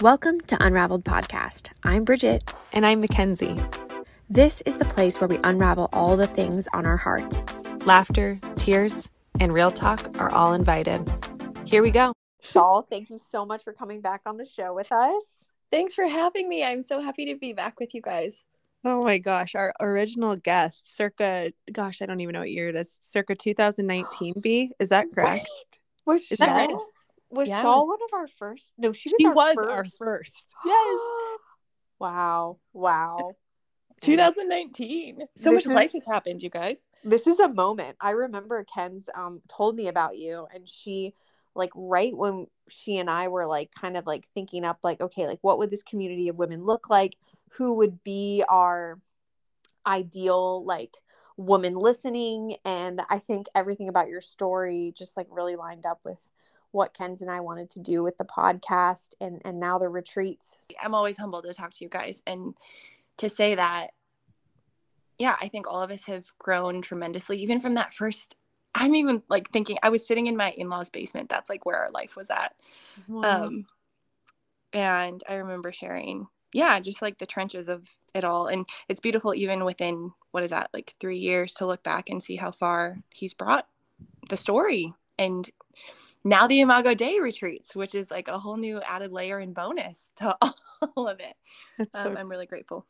Welcome to Unraveled Podcast. I'm Bridget. And I'm Mackenzie. This is the place where we unravel all the things on our hearts. Laughter, tears, and real talk are all invited. Here we go. Shal, thank you so much for coming back on the show with us. Thanks for having me. I'm so happy to be back with you guys. Oh my gosh, our original guest, circa, gosh, I don't even know what year it is, circa 2019 B. Is that correct? Was Is that right? Was Yes. Shal one of our first? No, she was, She our, was first. our first. Yes. wow. Wow. 2019. So This much life has happened, you guys. this is a moment i remember Kenz um told me about you and she like right when she and i were like kind of like thinking up like okay like what would this community of women look like who would be our ideal like woman listening and i think everything about your story just like really lined up with what Kenz and i wanted to do with the podcast and and now the retreats I'm always humbled to talk to you guys and to say that, yeah, I think all of us have grown tremendously, even from that first. I'm even like thinking I was sitting in my in-laws basement. That's like where our life was at. Um, and I remember sharing, yeah, just like the trenches of it all. And it's beautiful, even within what is that, like three years, to look back and see how far he's brought the story. And now the Imago Dei retreats, which is like a whole new added layer and bonus to all of it. It's so Um, I'm really grateful.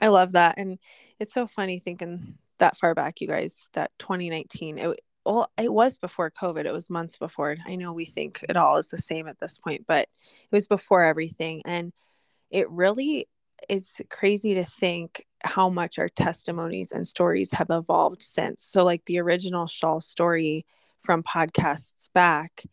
I love that. And it's so funny thinking that far back, you guys, that 2019, it, well, it was before COVID. It was months before. I know we think it all is the same at this point, but it was before everything. And it really is crazy to think how much our testimonies and stories have evolved since. So, like the original Shal story from podcasts back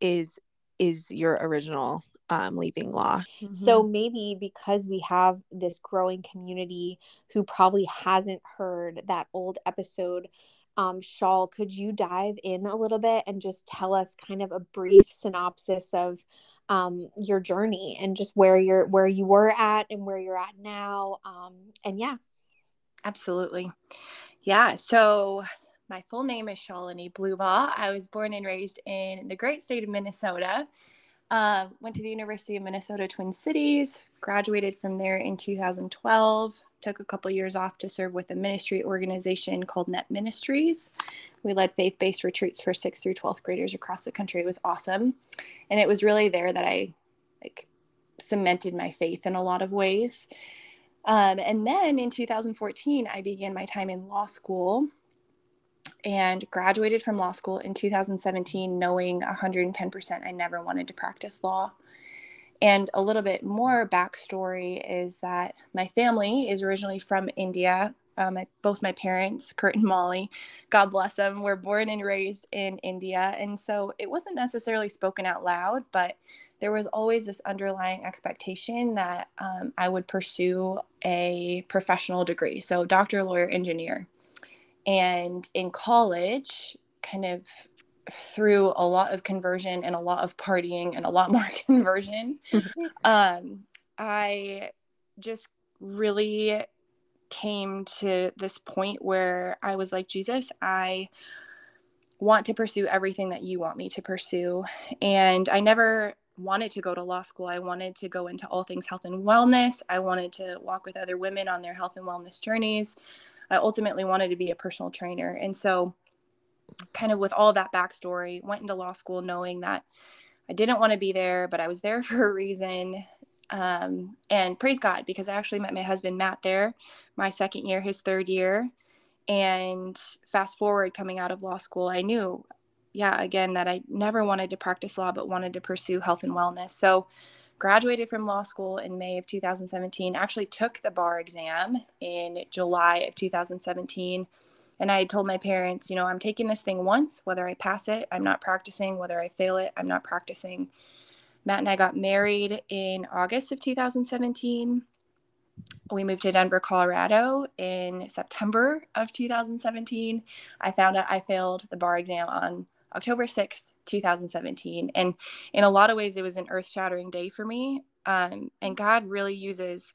is is your original um, leaving law. So maybe because we have this growing community who probably hasn't heard that old episode, um, Shal, could you dive in a little bit and just tell us kind of a brief synopsis of um, your journey and just where you're where you were at and where you're at now? Um, and yeah, Absolutely. Yeah. So my full name is Shalani Blubaugh. I was born and raised in the great state of Minnesota. Um, went to the University of Minnesota Twin Cities, graduated from there in 2012. Took a couple years off to serve with a ministry organization called Net Ministries. We led faith based retreats for sixth through 12th graders across the country. It was awesome. And it was really there that I like cemented my faith in a lot of ways. Um, and then in 2014, I began my time in law school and graduated from law school in 2017, knowing 110% I never wanted to practice law. And a little bit more backstory is that my family is originally from India. Um, my, both my parents, Kurt and Molly, God bless them, were born and raised in India. And so it wasn't necessarily spoken out loud, but there was always this underlying expectation that um, I would pursue a professional degree. So, doctor, lawyer, engineer. And in college, kind of through a lot of conversion and a lot of partying and a lot more conversion, um, I just really came to this point where I was like, Jesus, I want to pursue everything that you want me to pursue. And I never wanted to go to law school. I wanted to go into all things health and wellness. I wanted to walk with other women on their health and wellness journeys. I ultimately wanted to be a personal trainer. And so, kind of with all that backstory, went into law school knowing that I didn't want to be there, but I was there for a reason. Um, and praise God, because I actually met my husband Matt there, my second year, his third year. And fast forward coming out of law school, I knew, yeah, again, that I never wanted to practice law, but wanted to pursue health and wellness. So, graduated from law school in May of 2017, actually took the bar exam in July of 2017. And I had told my parents, you know, I'm taking this thing once, whether I pass it, I'm not practicing, whether I fail it, I'm not practicing. Matt and I got married in August of 2017. We moved to Denver, Colorado in September of 2017. I found out I failed the bar exam on October 6th, 2017. And in a lot of ways, it was an earth shattering day for me. Um, and God really uses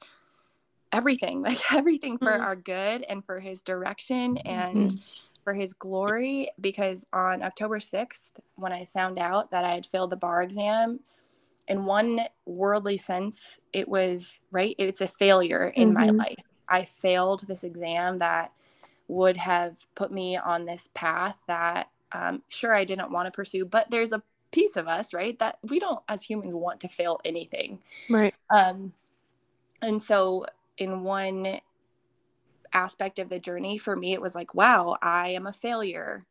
everything, like everything for Mhm. our good and for his direction and for his glory. Because on October 6th, when I found out that I had failed the bar exam, in one worldly sense, it was right. It's a failure in mm-hmm. my life. I failed this exam that would have put me on this path that um, sure I didn't want to pursue, but there's a piece of us, right, that we don't as humans want to fail anything. Right. Um, and so in one aspect of the journey for me, it was like, wow, I am a failure.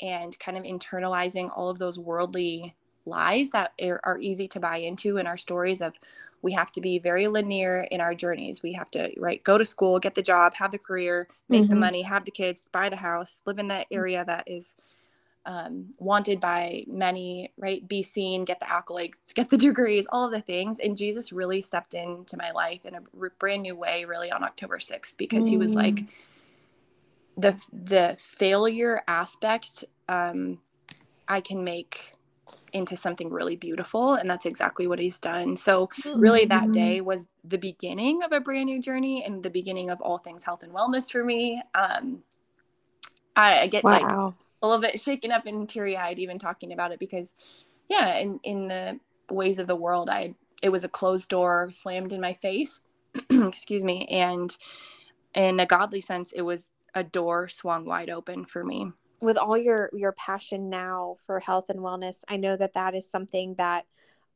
And kind of internalizing all of those worldly lies that are, easy to buy into in our stories of we have to be very linear in our journeys. We have to, right, go to school, get the job, have the career, make mm-hmm. the money, have the kids, buy the house, live in that area that is um, wanted by many, right? Be seen, get the accolades, get the degrees, all of the things. And Jesus really stepped into my life in a brand new way, really on October 6th, because mm. he was like, mm. the the failure aspect um, I can make into something really beautiful and that's exactly what he's done so really that mm-hmm. day was the beginning of a brand new journey and the beginning of all things health and wellness for me um i, I get wow. like a little bit shaken up and teary-eyed even talking about it because yeah in in the ways of the world i it was a closed door slammed in my face excuse me and in a godly sense it was a door swung wide open for me. With all your your passion now for health and wellness i know that that is something that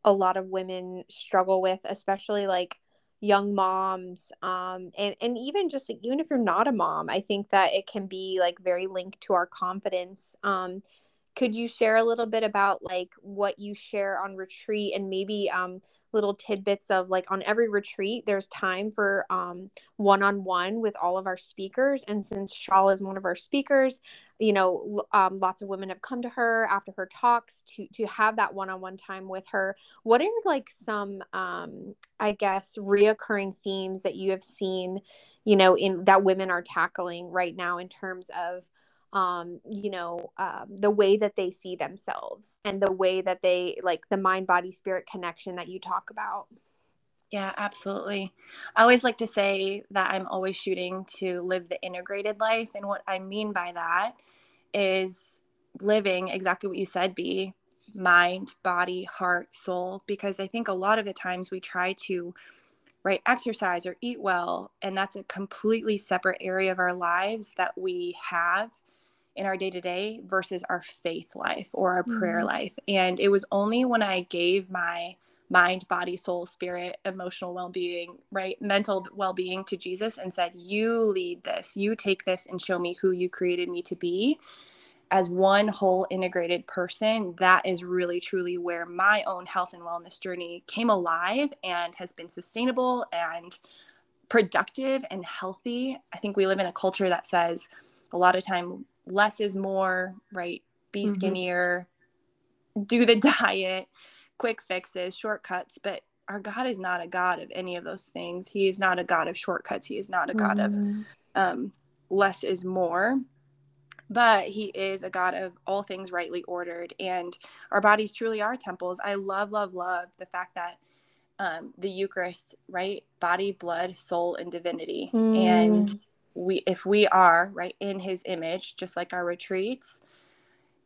a lot of women struggle with especially like young moms um and and even just even if you're not a mom i think that it can be like very linked to our confidence. Um could you share a little bit about like what you share on retreat and maybe um little tidbits of like on every retreat there's time for um one-on-one with all of our speakers and since Shal is one of our speakers you know um, lots of women have come to her after her talks to to have that one-on-one time with her. What are like some um i guess reoccurring themes that you have seen you know in that women are tackling right now in terms of um, you know, um, the way that they see themselves and the way that they like the mind, body, spirit connection that you talk about. Yeah, absolutely. I always like to say that I'm always shooting to live the integrated life. And what I mean by that is living exactly what you said, be mind, body, heart, soul. Because I think a lot of the times we try to right exercise or eat well and that's a completely separate area of our lives that we have in our day to day versus our faith life or our mm-hmm. prayer life. And it was only when I gave my mind, body, soul, spirit, emotional well being, right, mental well being to Jesus and said, You lead this, you take this and show me who you created me to be as one whole integrated person, that is really truly where my own health and wellness journey came alive and has been sustainable and productive and healthy. I think we live in a culture that says a lot of time less is more, right? Be mm-hmm. skinnier, do the diet, quick fixes, shortcuts. But our God is not a God of any of those things. He is not a God of shortcuts. He is not a God mm-hmm. of um, less is more. But he is a God of all things rightly ordered. And our bodies truly are temples. I love, love, love the fact that um, the Eucharist, right? Body, blood, soul, and divinity. Mm. And we if we are right in his image just like our retreats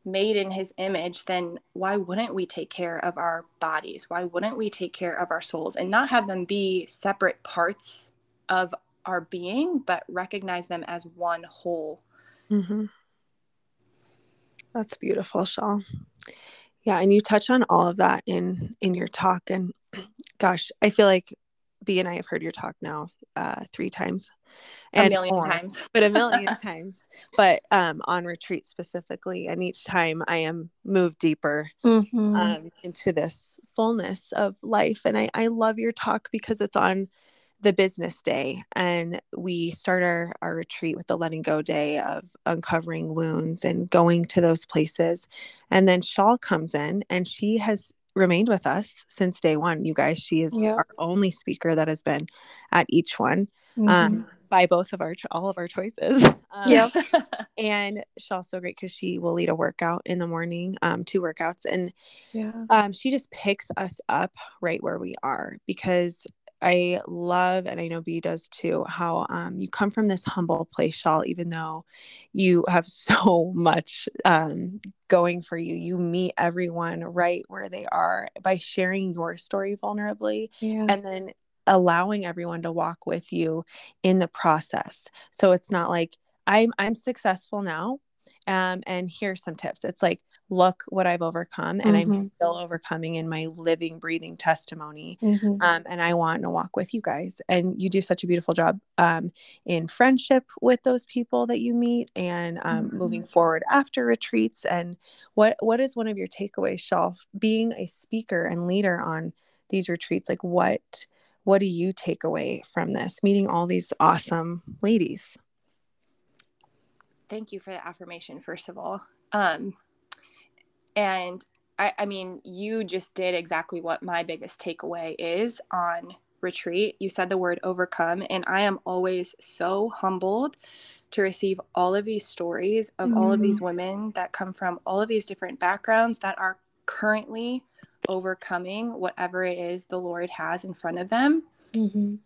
made in his image then why wouldn't we take care of our bodies? Why wouldn't we take care of our souls and not have them be separate parts of our being but recognize them as one whole? Mm-hmm. that's beautiful Shal. Yeah and you touch on all of that in in your talk and gosh i feel like b and i have heard your talk now uh, three times and a million more, times but a million times but um on retreat specifically and each time i am moved deeper mm-hmm. um, into this fullness of life and I, I love your talk because it's on the business day and we start our, our retreat with the letting go day of uncovering wounds and going to those places and then Shal comes in and she has remained with us since day one you guys she is yep. our only speaker that has been at each one um, mm-hmm. um, by both of our all of our choices. Um, yeah, and she's also great because she will lead a workout in the morning, um, two workouts, and yeah, um, she just picks us up right where we are because I love, and I know B does too, how um, you come from this humble place, Shal, even though you have so much um, going for you. You meet everyone right where they are by sharing your story vulnerably yeah. and then allowing everyone to walk with you in the process. So it's not like I'm I'm successful now um, and here's some tips. It's like, look what I've overcome, and mm-hmm. I'm still overcoming in my living, breathing testimony. Mm-hmm. Um, and I want to walk with you guys. And you do such a beautiful job um, in friendship with those people that you meet, and um, mm-hmm. moving forward after retreats. And what what is one of your takeaways, Shal, being a speaker and leader on these retreats? Like what what do you take away from this meeting all these awesome ladies? thank you for the affirmation, first of all. Um, and I, I mean, you just did exactly what my biggest takeaway is on retreat. You said the word overcome, and I am always so humbled to receive all of these stories of mm-hmm. all of these mm-hmm. women that come from all of these different backgrounds that are currently overcoming whatever it is the Lord has in front of them mm-hmm.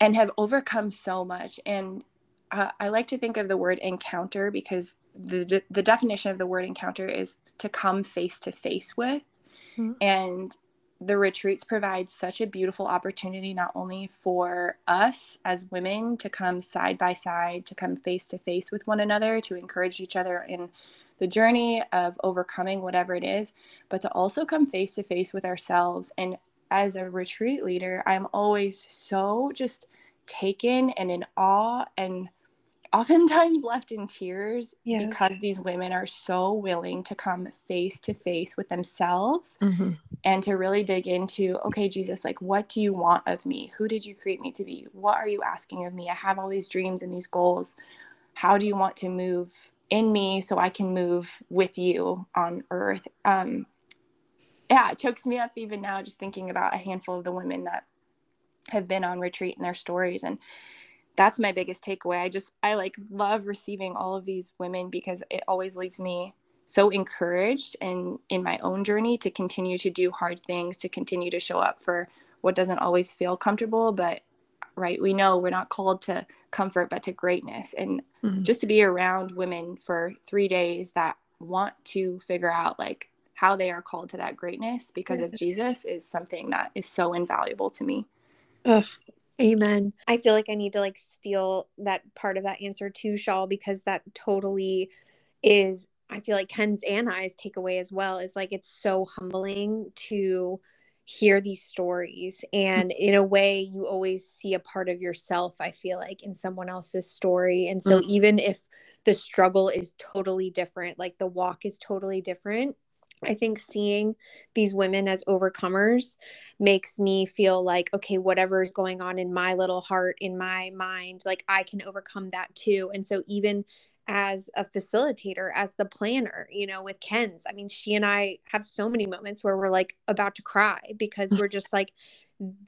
and have overcome so much. And uh, I like to think of the word encounter because the the definition of the word encounter is to come face to face with, mm-hmm. and the retreats provide such a beautiful opportunity not only for us as women to come side by side, to come face to face with one another, to encourage each other in the journey of overcoming whatever it is, but to also come face to face with ourselves. And as a retreat leader, I'm always so just taken and in awe and oftentimes left in tears yes. because these women are so willing to come face to face with themselves mm-hmm. and to really dig into okay jesus like what do you want of me who did you create me to be what are you asking of me i have all these dreams and these goals how do you want to move in me so i can move with you on earth um yeah it chokes me up even now just thinking about a handful of the women that have been on retreat and their stories and that's my biggest takeaway. I just I like love receiving all of these women because it always leaves me so encouraged and in my own journey to continue to do hard things, to continue to show up for what doesn't always feel comfortable, but right, we know we're not called to comfort but to greatness and mm-hmm. just to be around women for 3 days that want to figure out like how they are called to that greatness because of Jesus is something that is so invaluable to me. Ugh, Amen. I feel like I need to like steal that part of that answer too, Shal, because that totally is I feel like Kenz and I's takeaway as well is like it's so humbling to hear these stories and in a way you always see a part of yourself I feel like in someone else's story and so mm-hmm. even if the struggle is totally different like the walk is totally different I think seeing these women as overcomers makes me feel like, okay, whatever is going on in my little heart, in my mind, like I can overcome that too. And so, even as a facilitator, as the planner, you know, with Kenz, I mean, she and I have so many moments where we're like about to cry because we're just like,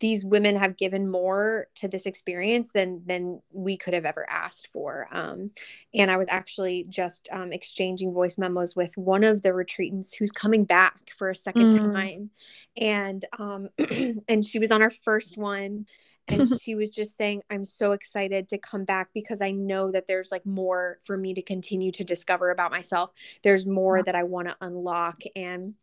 these women have given more to this experience than than we could have ever asked for. Um, and i was actually just um, exchanging voice memos with one of the retreatants who's coming back for a second mm. time. And um, and she was on our first one and she was just saying i'm so excited to come back because i know that there's like more for me to continue to discover about myself. There's more that i want to unlock. And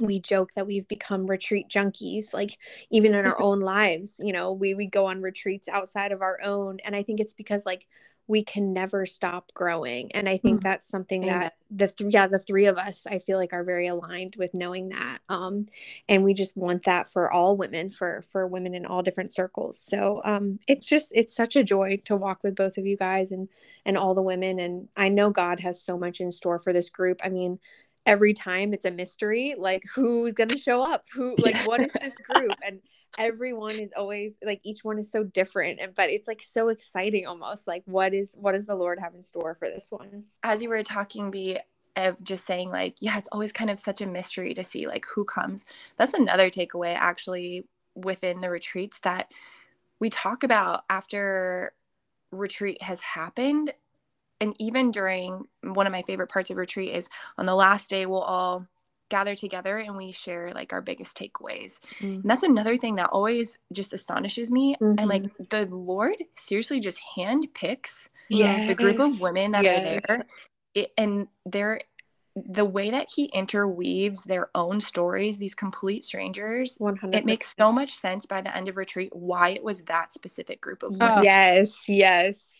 we joke that we've become retreat junkies like even in our own lives you know we we go on retreats outside of our own and i think it's because like we can never stop growing and i think mm. that's something Amen. that the three yeah the three of us i feel like are very aligned with knowing that um and we just want that for all women for for women in all different circles so um it's just it's such a joy to walk with both of you guys and and all the women and i know god has so much in store for this group i mean every time it's a mystery like who's going to show up? Who like what is this group? And everyone is always like each one is so different and but it's like so exciting almost like what is what does the lord have in store for this one? As you were talking be of just saying like yeah it's always kind of such a mystery to see like who comes. That's another takeaway actually within the retreats that we talk about after retreat has happened and even during one of my favorite parts of retreat is on the last day we'll all gather together and we share like our biggest takeaways. Mm. And that's another thing that always just astonishes me. Mm-hmm. And like the Lord seriously just hand picks yes. the group of women that yes. are there. It, and they're the way that he interweaves their own stories, these complete strangers, 100 it makes so much sense by the end of retreat why it was that specific group of women. Yes, yes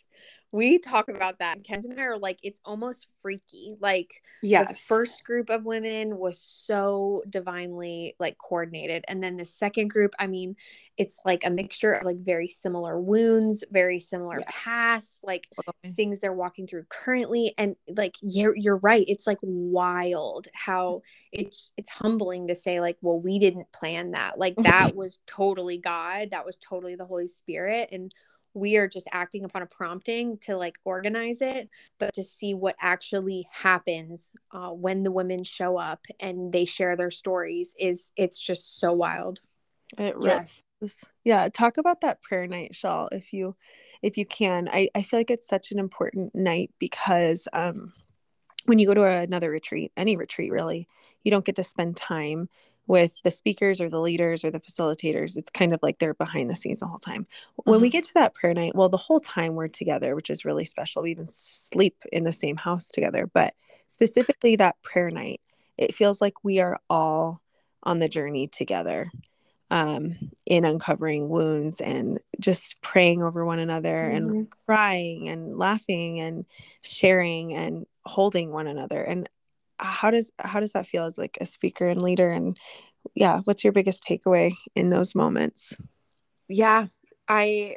we talk about that. Kenton and I are like, it's almost freaky. Like, yes. the first group of women was so divinely like coordinated. And then the second group, I mean, it's like a mixture of like very similar wounds, very similar yeah. past, like okay. things they're walking through currently. And like, you're, you're right. It's like wild how it's, it's humbling to say, like, well, we didn't plan that. Like, that was totally God. That was totally the Holy Spirit. And we are just acting upon a prompting to like organize it but to see what actually happens uh, when the women show up and they share their stories is it's just so wild. It yes. yeah talk about that prayer night Shal if you if you can. I i feel like it's such an important night because um when you go to another retreat any retreat really you don't get to spend time with the speakers or the leaders or the facilitators it's kind of like they're behind the scenes the whole time when uh-huh. we get to that prayer night well the whole time we're together which is really special we even sleep in the same house together but specifically that prayer night it feels like we are all on the journey together um, in uncovering wounds and just praying over one another mm-hmm. and crying and laughing and sharing and holding one another and how does how does that feel as like a speaker and leader and yeah what's your biggest takeaway in those moments yeah i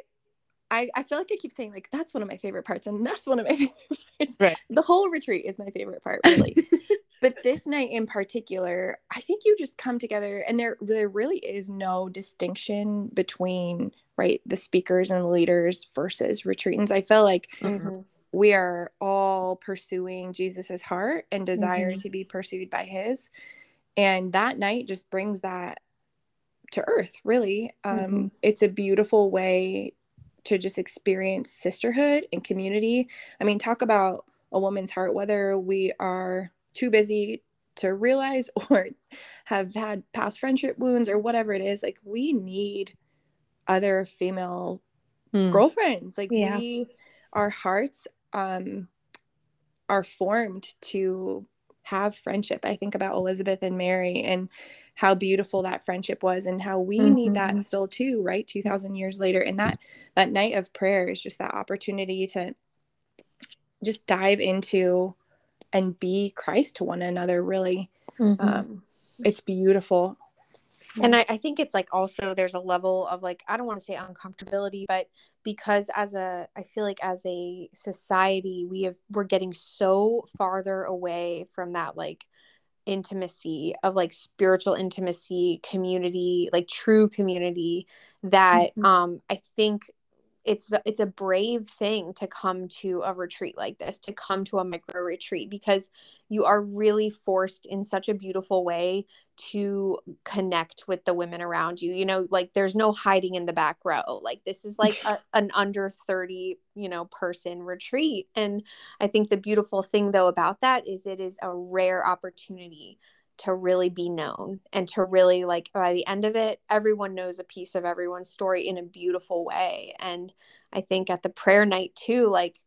I, I feel like I keep saying like that's one of my favorite parts and that's one of my favorite parts. Right. The whole retreat is my favorite part, really. but this night in particular, I think you just come together and there there really is no distinction between right the speakers and leaders versus retreatants. I feel like mm-hmm we are all pursuing Jesus's heart and desire mm-hmm. to be pursued by his. And that night just brings that to earth, really. Um, mm-hmm. It's a beautiful way to just experience sisterhood and community. I mean, talk about a woman's heart, whether we are too busy to realize or have had past friendship wounds or whatever it is, like we need other female mm. girlfriends. Like yeah. we, our hearts um, are formed to have friendship. I think about Elizabeth and Mary and how beautiful that friendship was and how we mm-hmm. need that mm-hmm. still too, right? 2000 years later and that that night of prayer is just that opportunity to just dive into and be Christ to one another really. Mm-hmm. Um, it's beautiful and I, I think it's like also there's a level of like i don't want to say uncomfortability but because as a i feel like as a society we have we're getting so farther away from that like intimacy of like spiritual intimacy community like true community that mm-hmm. um i think it's it's a brave thing to come to a retreat like this to come to a micro retreat because you are really forced in such a beautiful way to connect with the women around you you know like there's no hiding in the back row like this is like a, an under 30 you know person retreat. And i think the beautiful thing though about that is it is a rare opportunity to really be known and to really like by the end of it everyone knows a piece of everyone's story in a beautiful way. And i think at the prayer night too like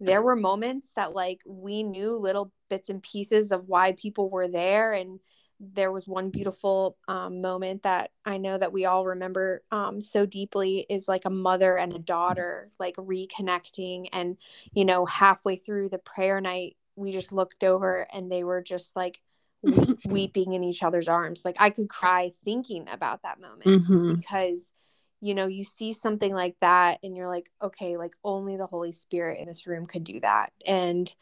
there were moments that like we knew little bits and pieces of why people were there. And there was one beautiful um, moment that i know that we all remember um, so deeply is like a mother and a daughter like reconnecting. And you know halfway through the prayer night we just looked over and they were just like weeping in each other's arms. Like I could cry thinking about that moment mm-hmm. because you know, you see something like that and you're like, okay, like only the Holy Spirit in this room could do that. And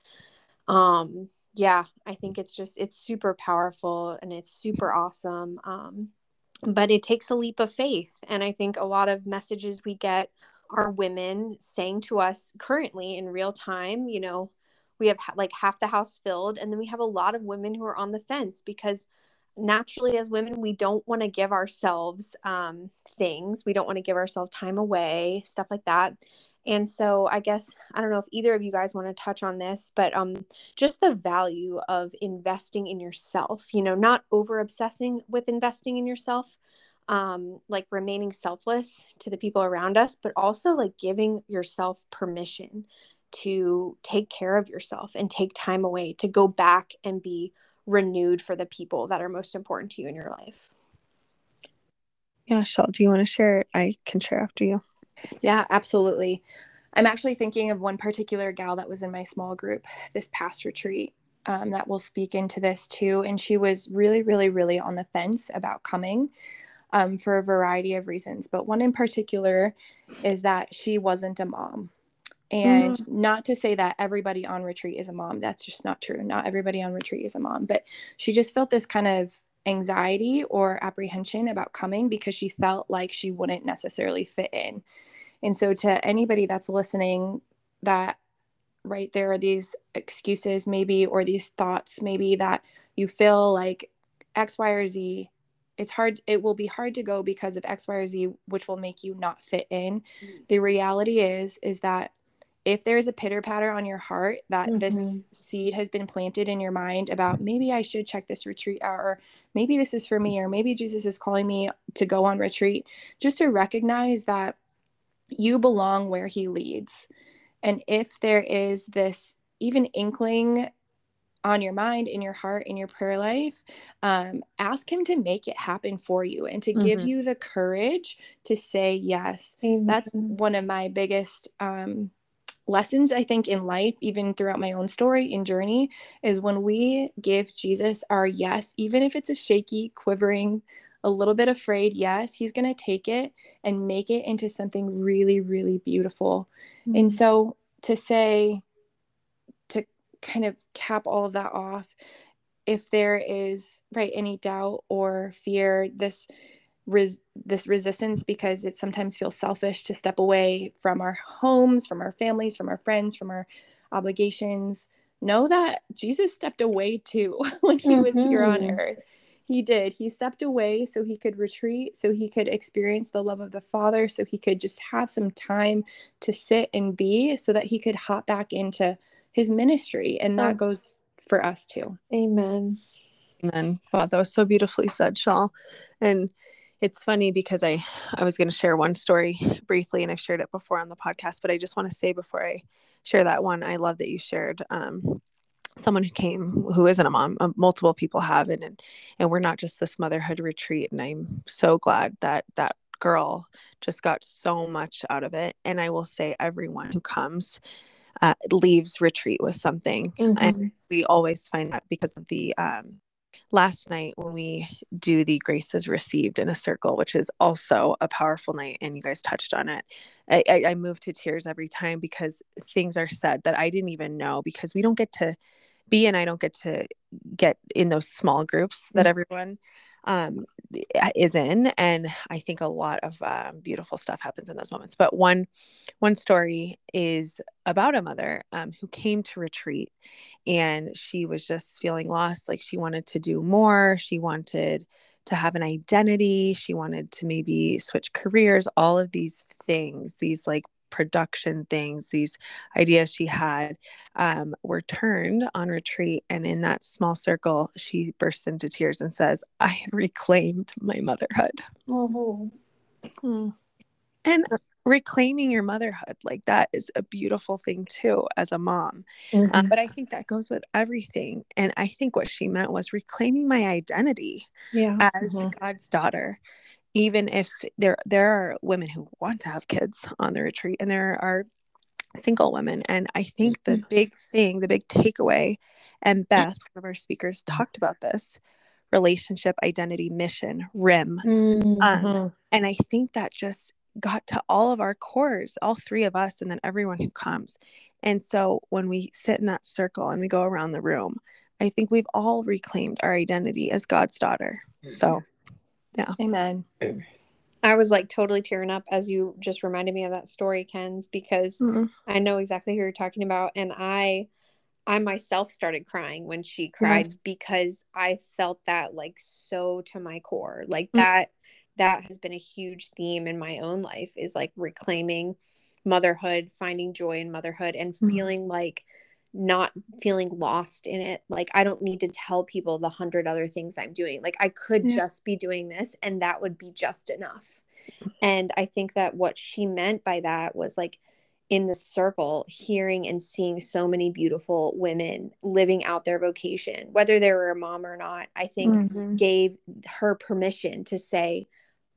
um yeah, I think it's just it's super powerful and it's super awesome. Um but it takes a leap of faith and I think a lot of messages we get are women saying to us currently in real time, you know, we have like half the house filled and then we have a lot of women who are on the fence because naturally as women we don't want to give ourselves um, things. We don't want to give ourselves time away stuff like that. And so I guess I don't know if either of you guys want to touch on this, but um just the value of investing in yourself, you know, not over obsessing with investing in yourself, um like remaining selfless to the people around us, but also like giving yourself permission to take care of yourself and take time away to go back and be renewed for the people that are most important to you in your life. Yeah, Shell, do you want to share? I can share after you. Yeah, absolutely. I'm actually thinking of one particular gal that was in my small group this past retreat um, that will speak into this too. And she was really, really, really on the fence about coming um, for a variety of reasons. But one in particular is that she wasn't a mom. And mm-hmm. not to say that everybody on retreat is a mom, that's just not true. Not everybody on retreat is a mom, but she just felt this kind of anxiety or apprehension about coming because she felt like she wouldn't necessarily fit in. And so, to anybody that's listening, that right there are these excuses, maybe, or these thoughts, maybe that you feel like X, Y, or Z. It's hard, it will be hard to go because of X, Y, or Z, which will make you not fit in. Mm-hmm. The reality is, is that if there's a pitter patter on your heart that mm-hmm. this seed has been planted in your mind about maybe I should check this retreat out, or maybe this is for me, or maybe Jesus is calling me to go on retreat, just to recognize that you belong where he leads. And if there is this even inkling on your mind, in your heart, in your prayer life, um, ask Him to make it happen for you and to mm-hmm. give you the courage to say yes. Amen. That's one of my biggest um, lessons I think in life, even throughout my own story and journey, is when we give Jesus our yes, even if it's a shaky, quivering, a little bit afraid, yes, he's going to take it and make it into something really, really beautiful. Mm-hmm. And so to say, to kind of cap all of that off, if there is, right, any doubt or fear, this res- this resistance because it sometimes feels selfish to step away from our homes, from our families, from our friends, from our obligations. Know that Jesus stepped away too when he mm-hmm. was here on mm-hmm. earth. He did. He stepped away so he could retreat, so he could experience the love of the Father, so he could just have some time to sit and be, so that he could hop back into his ministry. And that oh. goes for us too. Amen. Amen. Wow, that was so beautifully said, Shal. And it's funny because I I was going to share one story briefly and I've shared it before on the podcast, but I just want to say before I share that one, I love that you shared um, someone who came who isn't a mom. Uh, multiple people have it, and and we're not just this motherhood retreat. And I'm so glad that that girl just got so much out of it. And I will say, everyone who comes. Uh, leaves retreat with something mm-hmm. and we always find that because of the um, last night when we do the graces received in a circle which is also a powerful night and you guys touched on it I, I, I move to tears every time because things are said that i didn't even know because we don't get to be and i don't get to get in those small groups that mm-hmm. everyone um, is in and i think a lot of um, beautiful stuff happens in those moments. But one one story is about a mother um, who came to retreat and she was just feeling lost like she wanted to do more. She wanted to have an identity. She wanted to maybe switch careers all of these things these like production things, these ideas she had, um, were turned on retreat. And in that small circle, she bursts into tears and says, I have reclaimed my motherhood. Oh. Mm. And reclaiming your motherhood, like that is a beautiful thing too, as a mom. Um, mm-hmm. Um, but I think that goes with everything. And I think what she meant was reclaiming my identity yeah. as mm-hmm. God's daughter even if there there are women who want to have kids on the retreat and there are single women. And i think the mm-hmm. big thing the big takeaway and beth one of our speakers talked about this relationship identity mission rim um, mm-hmm. um, and i think that just got to all of our cores all three of us and then everyone who comes. And so when we sit in that circle and we go around the room i think we've all reclaimed our identity as god's daughter. So yeah. Amen. I was like totally tearing up as you just reminded me of that story, Kenz, because mm-hmm. I know exactly who you're talking about. And I, I myself started crying when she cried yes. because I felt that like so to my core. Like mm-hmm. that, that has been a huge theme in my own life is like reclaiming motherhood, finding joy in motherhood, and Mhm. feeling like not feeling lost in it. Like, I don't need to tell people the hundred other things I'm doing. Like, I could Yeah. just be doing this, and that would be just enough. And I think that what she meant by that was like, in the circle hearing and seeing so many beautiful women living out their vocation whether they were a mom or not i think Mhm. gave her permission to say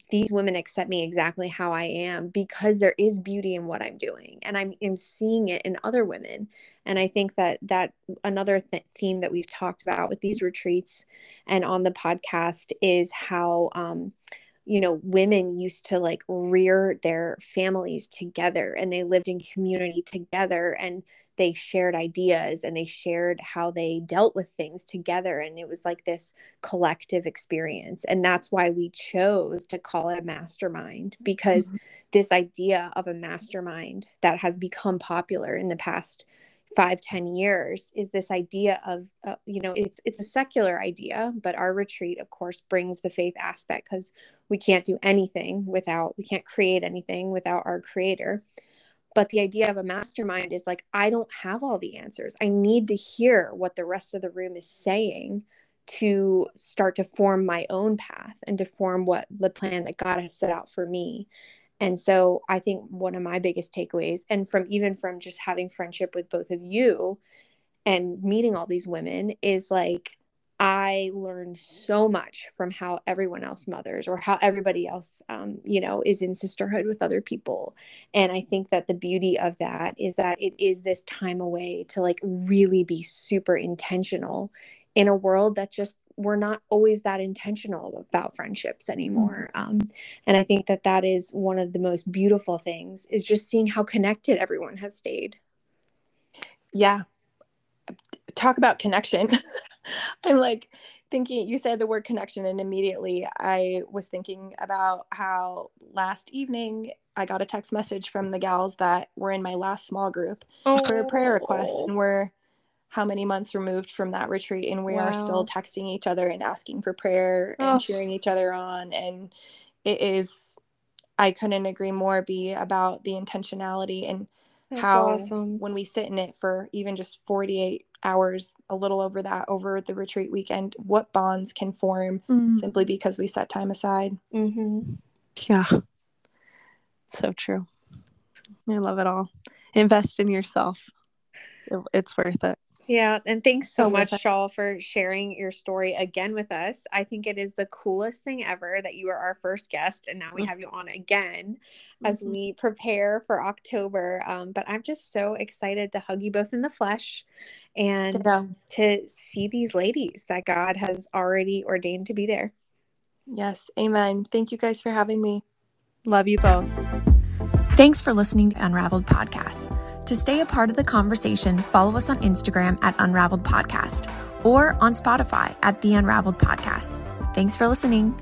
these women accept me exactly how i am because there is beauty in what i'm doing and i'm, I'm seeing it in other women. And i think that that another th- theme that we've talked about with these retreats and on the podcast is how um, you know women used to like rear their families together and they lived in community together and they shared ideas and they shared how they dealt with things together and it was like this collective experience and that's why we chose to call it a mastermind because Mhm. this idea of a mastermind that has become popular in the past five ten years is this idea of uh, you know it's it's a secular idea but our retreat of course brings the faith aspect because we can't do anything without we can't create anything without our creator. But the idea of a mastermind is like i don't have all the answers. I need to hear what the rest of the room is saying to start to form my own path and to form what the plan that god has set out for me. And so I think one of my biggest takeaways, and from even from just having friendship with both of you and meeting all these women, is like I learned so much from how everyone else mothers or how everybody else, um, you know, is in sisterhood with other people. And I think that the beauty of that is that it is this time away to like really be super intentional in a world that just we're not always that intentional about friendships anymore um, and i think that that is one of the most beautiful things is just seeing how connected everyone has stayed Yeah. Talk about connection. I'm like thinking, you said the word connection, and immediately I was thinking about how last evening I got a text message from the gals that were in my last small group for a prayer request. Oh. And we're how many months removed from that retreat, and we are still texting each other and asking for prayer and Oh. cheering each other on. And it is, I couldn't agree more, B about the intentionality and That's how awesome. when we sit in it for even just 48 hours, a little over that, over the retreat weekend, what bonds can form Mm. simply because we set time aside. hmm Yeah. So true. I love it all. Invest in yourself. It's worth it. Yeah, and thanks so So much, it. Shal, for sharing your story again with us. I think it is the coolest thing ever that you are our first guest, and now we have you on again as Mhm. we prepare for October. Um, but I'm just so excited to hug you both in the flesh and Ditto. to see these ladies that God has already ordained to be there. Yes, amen. Thank you guys for having me. Love you both. Thanks for listening to Unraveled Podcast. To stay a part of the conversation, follow us on Instagram at Unraveled Podcast or on Spotify at The Unraveled Podcast. Thanks for listening.